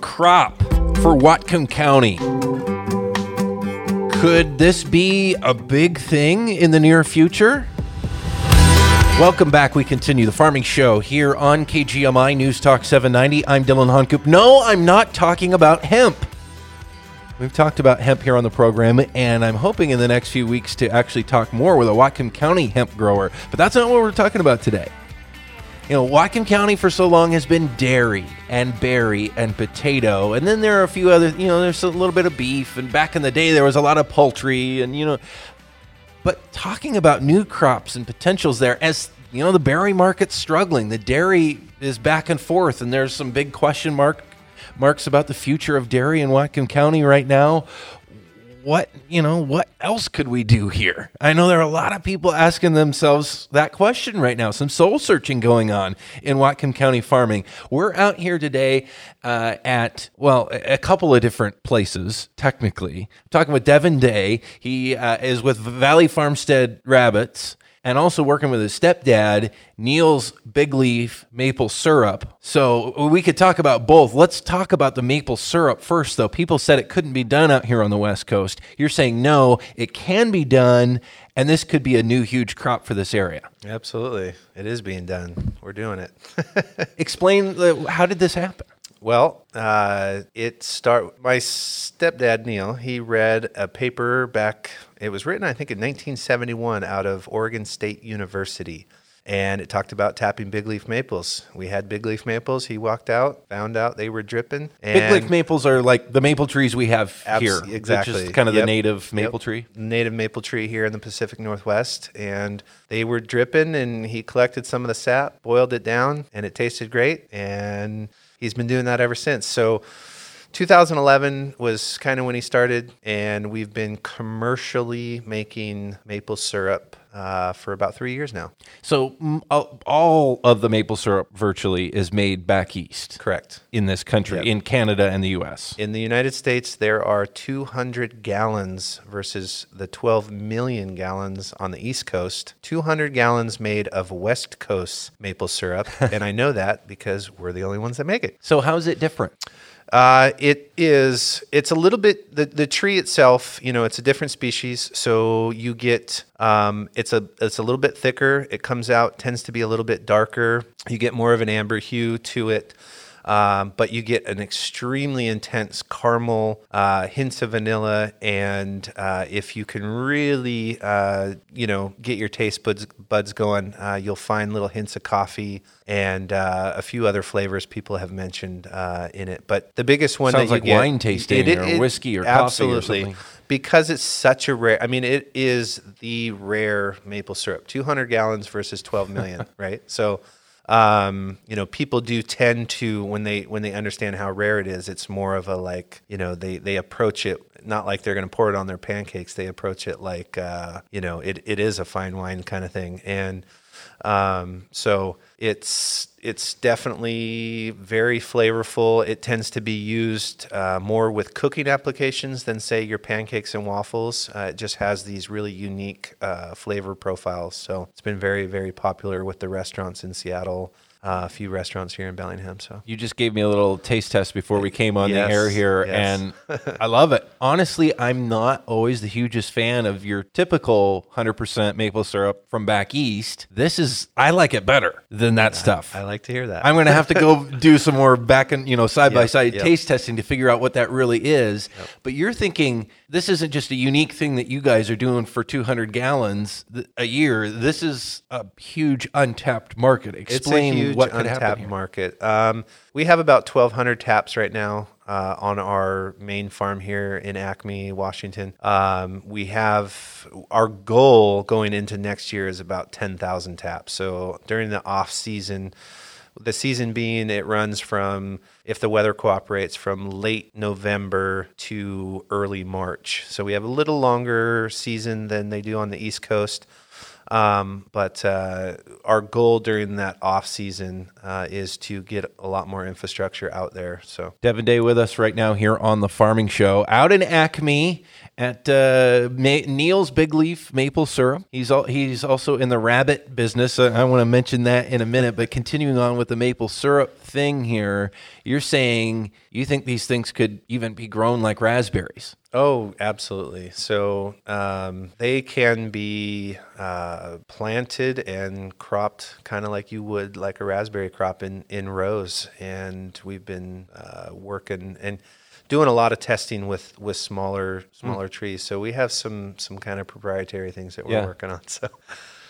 crop for Whatcom County. Could this be a big thing in the near future? Welcome back. We continue the farming show here on KGMI News Talk 790. I'm Dylan Honkoop. No, I'm not talking about hemp. We've talked about hemp here on the program, and I'm hoping in the next few weeks to actually talk more with a Whatcom County hemp grower. But that's not what we're talking about today. You know, Whatcom County for so long has been dairy and berry and potato, and then there are a few other, you know, there's a little bit of beef, and back in the day there was a lot of poultry, and you know, but talking about new crops and potentials there, as you know, the berry market's struggling, the dairy is back and forth, and there's some big question mark marks about the future of dairy in Whatcom County right now what you know what else could we do here? I know there are a lot of people asking themselves that question right now. Some soul searching going on in whatcom county farming. We're out here today uh, at well a couple of different places technically. I'm talking with devin day. He uh, is with valley farmstead rabbits and also working with his stepdad, Neil's Big Leaf Maple Syrup. So we could talk about both. Let's talk about the maple syrup first, though. People said it couldn't be done out here on the West Coast. You're saying no, it can be done, and this could be a new huge crop for this area. Absolutely. It is being done. We're doing it. Explain how did this happen? Well, uh, it start. My stepdad Neil, he read a paper back. It was written, I think, in 1971, out of Oregon State University, and it talked about tapping big leaf maples. We had big leaf maples. He walked out, found out they were dripping. Big leaf maples are like the maple trees we have Abs- here. exactly. Which is kind of Yep. the native maple Yep. tree. native maple tree here in the Pacific Northwest, and they were dripping. And he collected some of the sap, boiled it down, and it tasted great. And he's been doing that ever since. So. 2011 was kind of when he started, and we've been commercially making maple syrup uh, for about three years now. So all- of the maple syrup virtually is made back east Correct. in this country, Yep. in Canada and the U.S. In the United States, there are 200 gallons versus the 12 million gallons on the East Coast. 200 gallons made of West Coast maple syrup. and I know that because we're the only ones that make it. So how's it different? Uh, it is. It's a little bit the, the tree itself. You know, it's a different species, so you get. Um, it's a it's a little bit thicker. It comes out tends to be a little bit darker. You get more of an amber hue to it. Um, but you get an extremely intense caramel, uh, hints of vanilla, and uh, if you can really, uh, you know, get your taste buds buds going, uh, you'll find little hints of coffee and uh, a few other flavors people have mentioned uh, in it. But the biggest one Sounds that you like wine tasting or whiskey or coffee or absolutely something. because it's such a rare. I mean, it is the rare maple syrup. Two hundred gallons versus twelve million, right? So. Um, you know, people do tend to when they when they understand how rare it is, it's more of a like, you know, they they approach it not like they're going to pour it on their pancakes. They approach it like, uh, you know, it, it is a fine wine kind of thing. And um, so it's it's definitely very flavorful. It tends to be used uh, more with cooking applications than say your pancakes and waffles. Uh, it just has these really unique uh, flavor profiles. So it's been very very popular with the restaurants in Seattle. Uh, a few restaurants here in Bellingham. So You just gave me a little taste test before we came on Yes, the air here, yes. and I love it. Honestly, I'm not always the hugest fan of your typical 100% maple syrup from back east. This is, I like it better than that stuff. I like to hear that. I'm going to have to go do some more back and you know side by side yep. taste testing to figure out what that really is. But you're thinking this isn't just a unique thing that you guys are doing for 200 gallons a year. This is a huge untapped market. Explain it's a huge what could untapped happen here. market. Um, we have about 1,200 taps right now uh, on our main farm here in Acme, Washington. Um, we have our goal going into next year is about 10,000 taps. So during the off season, the season being it runs from if the weather cooperates from late November to early March. So we have a little longer season than they do on the East Coast. Um, but uh, our goal during that off season uh, is to get a lot more infrastructure out there. So Devin Day with us right now here on the Farming Show, out in Acme at uh, Ma- Neil's Big Leaf Maple Syrup. He's al- he's also in the rabbit business. I, I want to mention that in a minute. But continuing on with the maple syrup thing here, you're saying you think these things could even be grown like raspberries? Oh, absolutely. So um, they can be uh, planted and cropped kind of like you would like a raspberry crop in, in rows. And we've been uh, working and doing a lot of testing with, with smaller smaller trees. So we have some some kind of proprietary things that we're Yeah. working on. So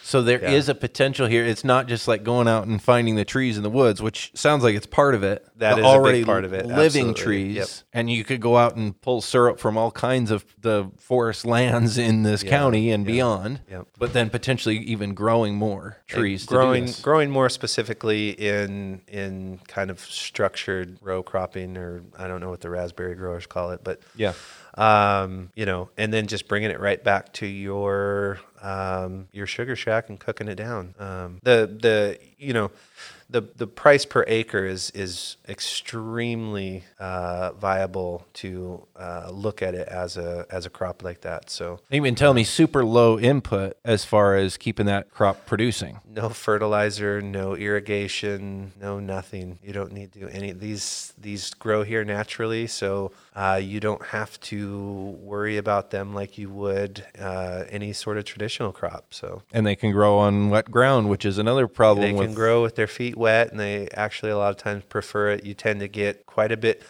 So there is Yeah. a potential here. It's not just like going out and finding the trees in the woods, which sounds like it's part of it. That the is a big already part of it, Living absolutely. trees, Yep. and you could go out and pull syrup from all kinds of the forest lands in this county and beyond. Yep. But then potentially even growing more trees. growing growing more specifically in in kind of structured row cropping or I don't know what the raspberry growers call it, but Yeah. Um, you know, and then just bringing it right back to your um, your sugar shack and cooking it down. Um, the the you know the the price per acre is is extremely uh, viable to uh, look at it as a as a crop like that. So you Even tell me super low input as far as keeping that crop producing. no fertilizer, no irrigation, no nothing. You don't need to do any. These these grow here naturally, so uh, you don't have to worry about them like you would uh, any sort of traditional crop. So And they can grow on wet ground, which is another problem they with can grow with their feet wet, and they actually a lot of times prefer it. You tend to get quite a bit.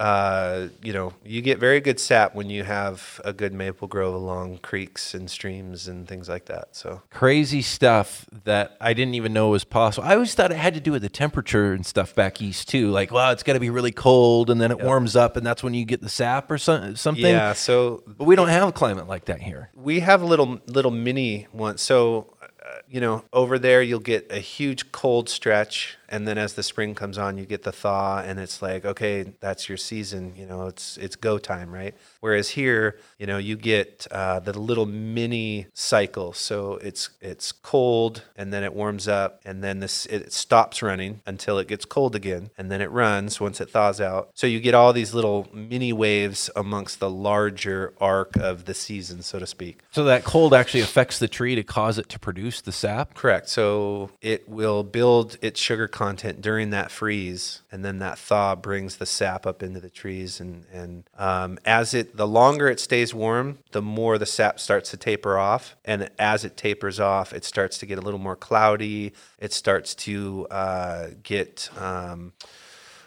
Uh, you know, you get very good sap when you have a good maple grove along creeks and streams and things like that. So crazy stuff that I didn't even know was possible. I always thought it had to do with the temperature and stuff back east too. Like, wow, it's got to be really cold, and then it warms up, and that's when you get the sap or some, something. yeah, so But we don't have a climate like that here. we have little little mini ones. So, uh, you know, over there you'll get a huge cold stretch, and then as the spring comes on, you get the thaw, and it's like, okay, that's your season. You know, it's it's go time, right? Whereas here, you know, you get uh, the little mini cycle. So it's it's cold, and then it warms up, and then this it stops running until it gets cold again, and then it runs once it thaws out. So you get all these little mini waves amongst the larger arc of the season, so to speak. So that cold actually affects the tree to cause it to produce the sap. Correct. So it will build its sugar content during that freeze, and then that thaw brings the sap up into the trees. And and um, as it, the longer it stays warm, the more the sap starts to taper off. And as it tapers off, it starts to get a little more cloudy. It starts to uh, get. Um,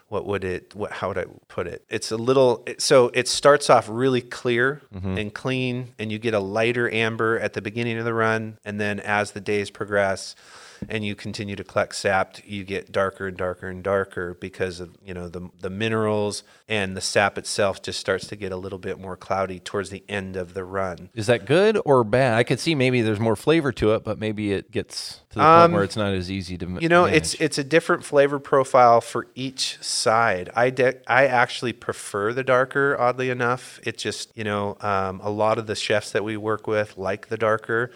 what would it what how would i put it it's a little it, so it starts off really clear and clean and you get a lighter amber at the beginning of the run and then as the days progress and you continue to collect sap you get darker and darker and darker because of you know the the minerals and the sap itself just starts to get a little bit more cloudy towards the end of the run Is that good or bad? I could see maybe there's more flavor to it, but maybe it gets to the Um, point where it's not as easy to. You know, it's it's a different flavor profile for each side. I de- I actually prefer the darker. Oddly enough, it just you know um, a lot of the chefs that we work with like the darker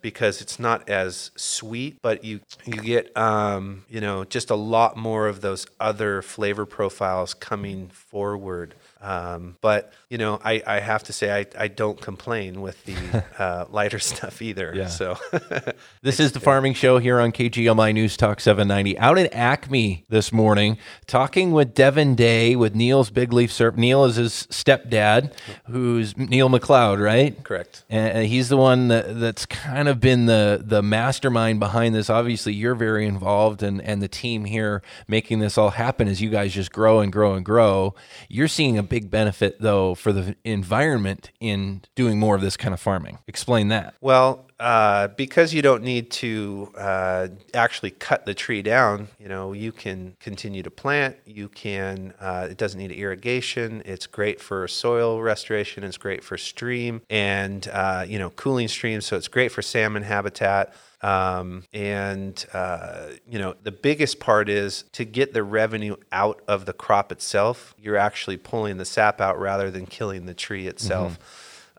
because it's not as sweet, but you you get um, you know just a lot more of those other flavor profiles coming forward. Um, but you know, I, I have to say I, I don't complain with the uh, lighter stuff either. Yeah. So This is the Farming Show here on KGMI News Talk 790. Out at Acme this morning, talking with Devin Day with Neil's Big Leaf Syrup. Neil is his stepdad, who's Neil McLeod, right? correct. And he's the one that, that's kind of been the the mastermind behind this. Obviously, you're very involved, and and the team here making this all happen as you guys just grow and grow and grow. You're seeing a big benefit though for the environment in doing more of this kind of farming. Explain that. Well, uh, because you don't need to uh, actually cut the tree down, you know, you can continue to plant. You can. Uh, it doesn't need irrigation. It's great for soil restoration. It's great for stream and uh, you know cooling streams. So it's great for salmon habitat. Um, and uh, you know the biggest part is to get the revenue out of the crop itself. You're actually pulling the sap out rather than killing the tree itself.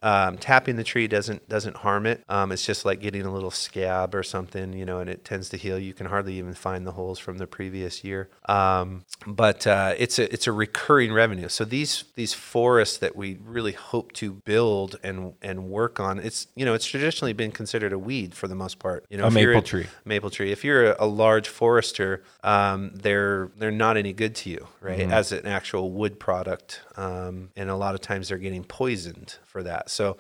Um, tapping the tree doesn't doesn't harm it. Um, it's just like getting a little scab or something, you know, and it tends to heal. You can hardly even find the holes from the previous year. Um, but uh, it's a it's a recurring revenue. So these these forests that we really hope to build and and work on, it's you know it's traditionally been considered a weed for the most part. You know, A maple tree. maple tree. If you're a, a large forester, um, they're they're not any good to you, right? As an actual wood product, um, and a lot of times they're getting poisoned for that. So.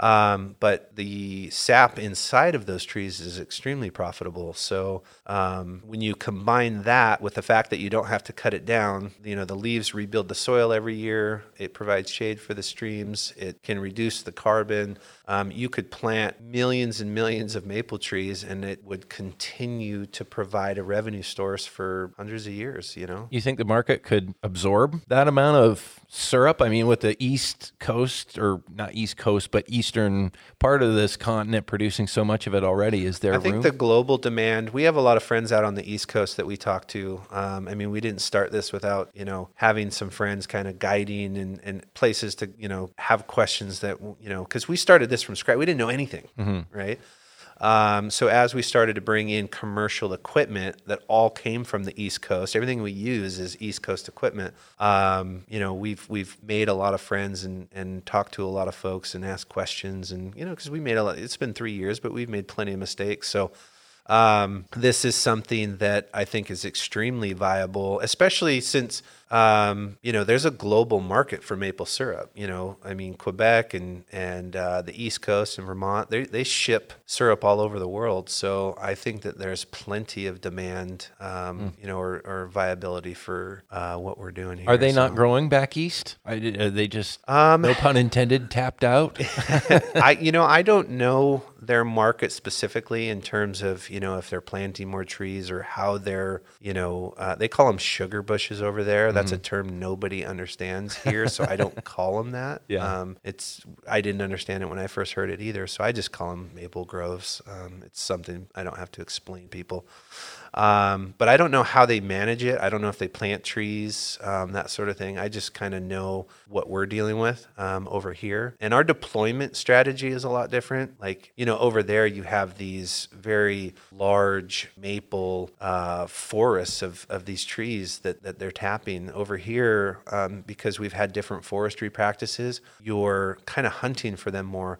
Um, but the sap inside of those trees is extremely profitable. So um, when you combine that with the fact that you don't have to cut it down, you know the leaves rebuild the soil every year. It provides shade for the streams. It can reduce the carbon. Um, you could plant millions and millions of maple trees, and it would continue to provide a revenue source for hundreds of years. You know. You think the market could absorb that amount of syrup? I mean, with the East Coast, or not East Coast, but eastern part of this continent producing so much of it already, is there I think room? the global demand. We have a lot of friends out on the East Coast that we talk to. Um, I mean, we didn't start this without you know having some friends kind of guiding and, and places to you know have questions that you know because we started this from scratch. We didn't know anything, right? Um, so as we started to bring in commercial equipment that all came from the East Coast, everything we use is East Coast equipment. Um, you know, we've we've made a lot of friends and and talked to a lot of folks and asked questions and you know because we made a lot. It's been three years, but we've made plenty of mistakes. So um, this is something that I think is extremely viable, especially since um, you know there's a global market for maple syrup. You know, I mean Quebec and and uh, the East Coast and Vermont they they ship syrup all over the world. So I think that there's plenty of demand, um, you know, or, or viability for uh, what we're doing here. Are they not growing back east? Are are they just, Um, no pun intended, tapped out? I you know I don't know their market specifically in terms of you know if they're planting more trees or how they're you know uh, they call them sugar bushes over there. That's a term nobody understands here, so I don't call them that. Yeah. Um, it's I didn't understand it when I first heard it either, so I just call them maple groves. Um, it's something I don't have to explain people. Um, but I don't know how they manage it. I don't know if they plant trees, um, that sort of thing. I just kind of know what we're dealing with um, over here. And our deployment strategy is a lot different. Like, you know, over there, you have these very large maple uh, forests of, of these trees that, that they're tapping. Over here, um, because we've had different forestry practices, you're kind of hunting for them more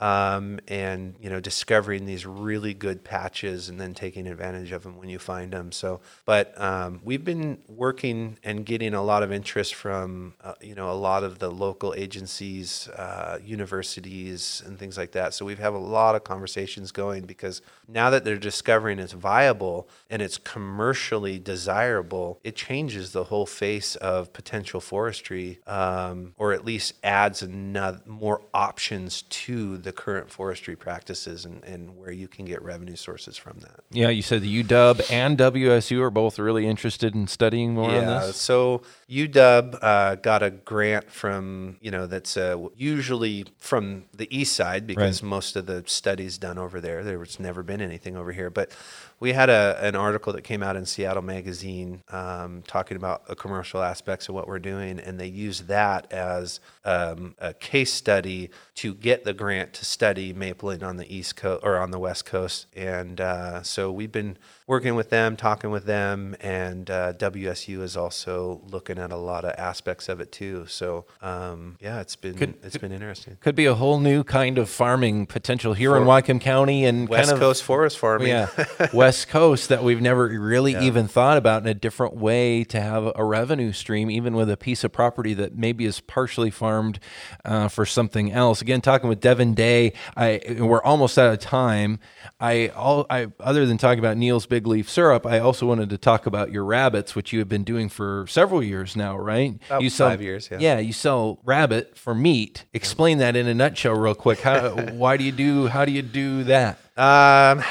um, and, you know, discovering these really good patches and then taking advantage of them when you find them. So, but um, we've been working and getting a lot of interest from, uh, you know, a lot of the local agencies, uh, universities, and things like that. So we've have a lot of conversations going because now that they're discovering it's viable and it's commercially desirable, it changes the whole face of potential forestry, um, or at least adds another more options to the current forestry practices and, and where you can get revenue sources from that. yeah, you said the UW and WSU are both really interested in studying more on Yeah, this. so UW uh, got a grant from you know that's uh, usually from the east side because most of the studies done over there. There was never been anything over here, but we had a, an article that came out in Seattle Magazine um, talking about the commercial aspects of what we're doing, and they used that as um, a case study to get the grant to study mapling on the east coast or on the west coast. And uh, so we've been working with them, talking with them, and uh, WSU is also looking at a lot of aspects of it too. So um, yeah, it's been Could- it's been interesting. Could be a whole new kind of farming potential here in For- Whatcom County and West kind of Coast forest farming. yeah, West Coast that we've never really even thought about in a different way to have a revenue stream, even with a piece of property that maybe is partially farmed uh, for something else. Again, talking with Devin Day, I we're almost out of time. I all I other than talking about Neil's Big Leaf Syrup, I also wanted to talk about your rabbits, which you have been doing for several years now, right? About you sell, five years, yeah. Yeah, you sell rabbit for meat. Explain that in a nutshell, real quick. How, why do you do? How do you do that? Um,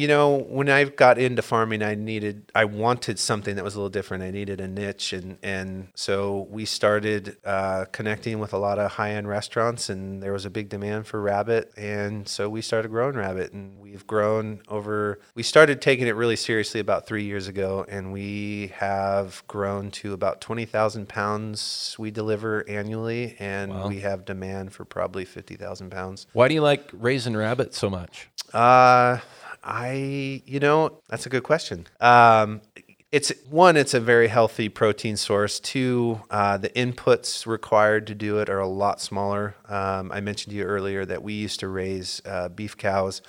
you know, when I got into farming, I needed, I wanted something that was a little different. I needed a niche, and and so we started uh, connecting with a lot of high end restaurants, and there was a big demand for rabbit, and so we started growing rabbit, and we've grown over. We started taking it really seriously about three years ago, and we have grown to about twenty thousand pounds we deliver annually, and Wow. we have demand for probably fifty thousand pounds. Why do you like raising rabbit so much? Uh, I, you know, that's a good question. Um, it's one, it's a very healthy protein source. Two, uh, the inputs required to do it are a lot smaller. Um, I mentioned to you earlier that we used to raise uh, beef cows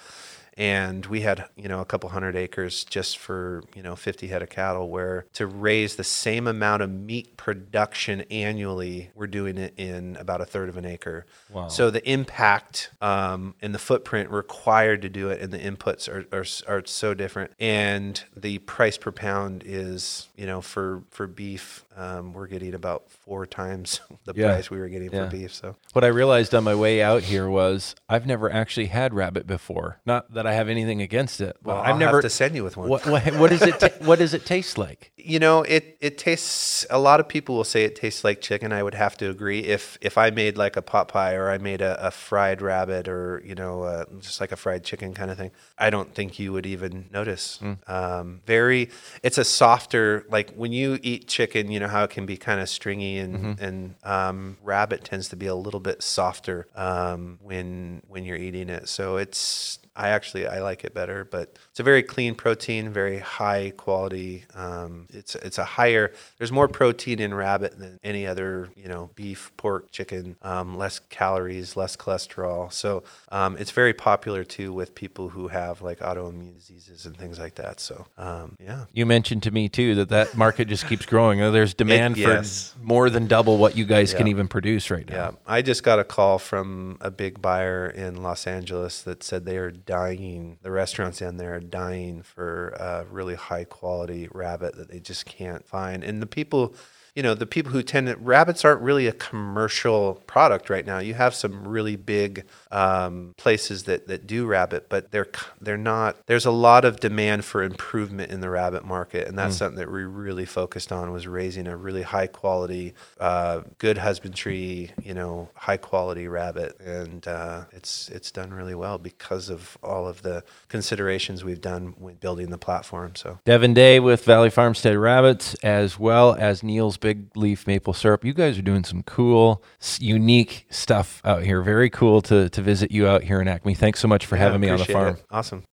and we had you know a couple hundred acres just for you know 50 head of cattle where to raise the same amount of meat production annually we're doing it in about a third of an acre Wow. so the impact um, and the footprint required to do it and the inputs are, are, are so different and the price per pound is you know for for beef um, we're getting about four times the Yeah. price we were getting Yeah. for beef so What I realized on my way out here was I've never actually had rabbit before. Not that I have anything against it, but well, I've I'll never. have to send you with one what, what, what does it? ta- what does it taste like? you know it it tastes a lot of people will say it tastes like chicken i would have to agree if if i made like a pot pie or i made a, a fried rabbit or you know uh, just like a fried chicken kind of thing i don't think you would even notice um, very it's a softer like when you eat chicken you know how it can be kind of stringy and and um, rabbit tends to be a little bit softer um, when when you're eating it. So it's I actually I like it better, but it's a very clean protein, very high quality. Um, it's it's a higher. There's more protein in rabbit than any other, you know, beef, pork, chicken. Um, less calories, less cholesterol. So um, it's very popular too with people who have like autoimmune diseases and things like that. So um, yeah. You mentioned to me too that that market just keeps growing. There's demand yes. for more than double what you guys can even produce right now. Yeah, I just got a call from a big buyer in Los Angeles that said they are dying. The restaurants in there are dying for a really high quality rabbit that they just can't find. And the people, you know, the people who tend to, rabbits aren't really a commercial product right now. You have some really big um, places that, that do rabbit, but they're they're not. There's a lot of demand for improvement in the rabbit market, and that's something that we really focused on was raising a really high quality, uh, good husbandry, you know, high quality rabbit, and uh, it's it's done really well because of all of the considerations we've done when building the platform. So Devin Day with Valley Farmstead Rabbits, as well as Neil's Big Leaf Maple Syrup. You guys are doing some cool, unique stuff out here. Very cool to, to visit you out here in Acme. Thanks so much for yeah, having me on the farm. it. Awesome.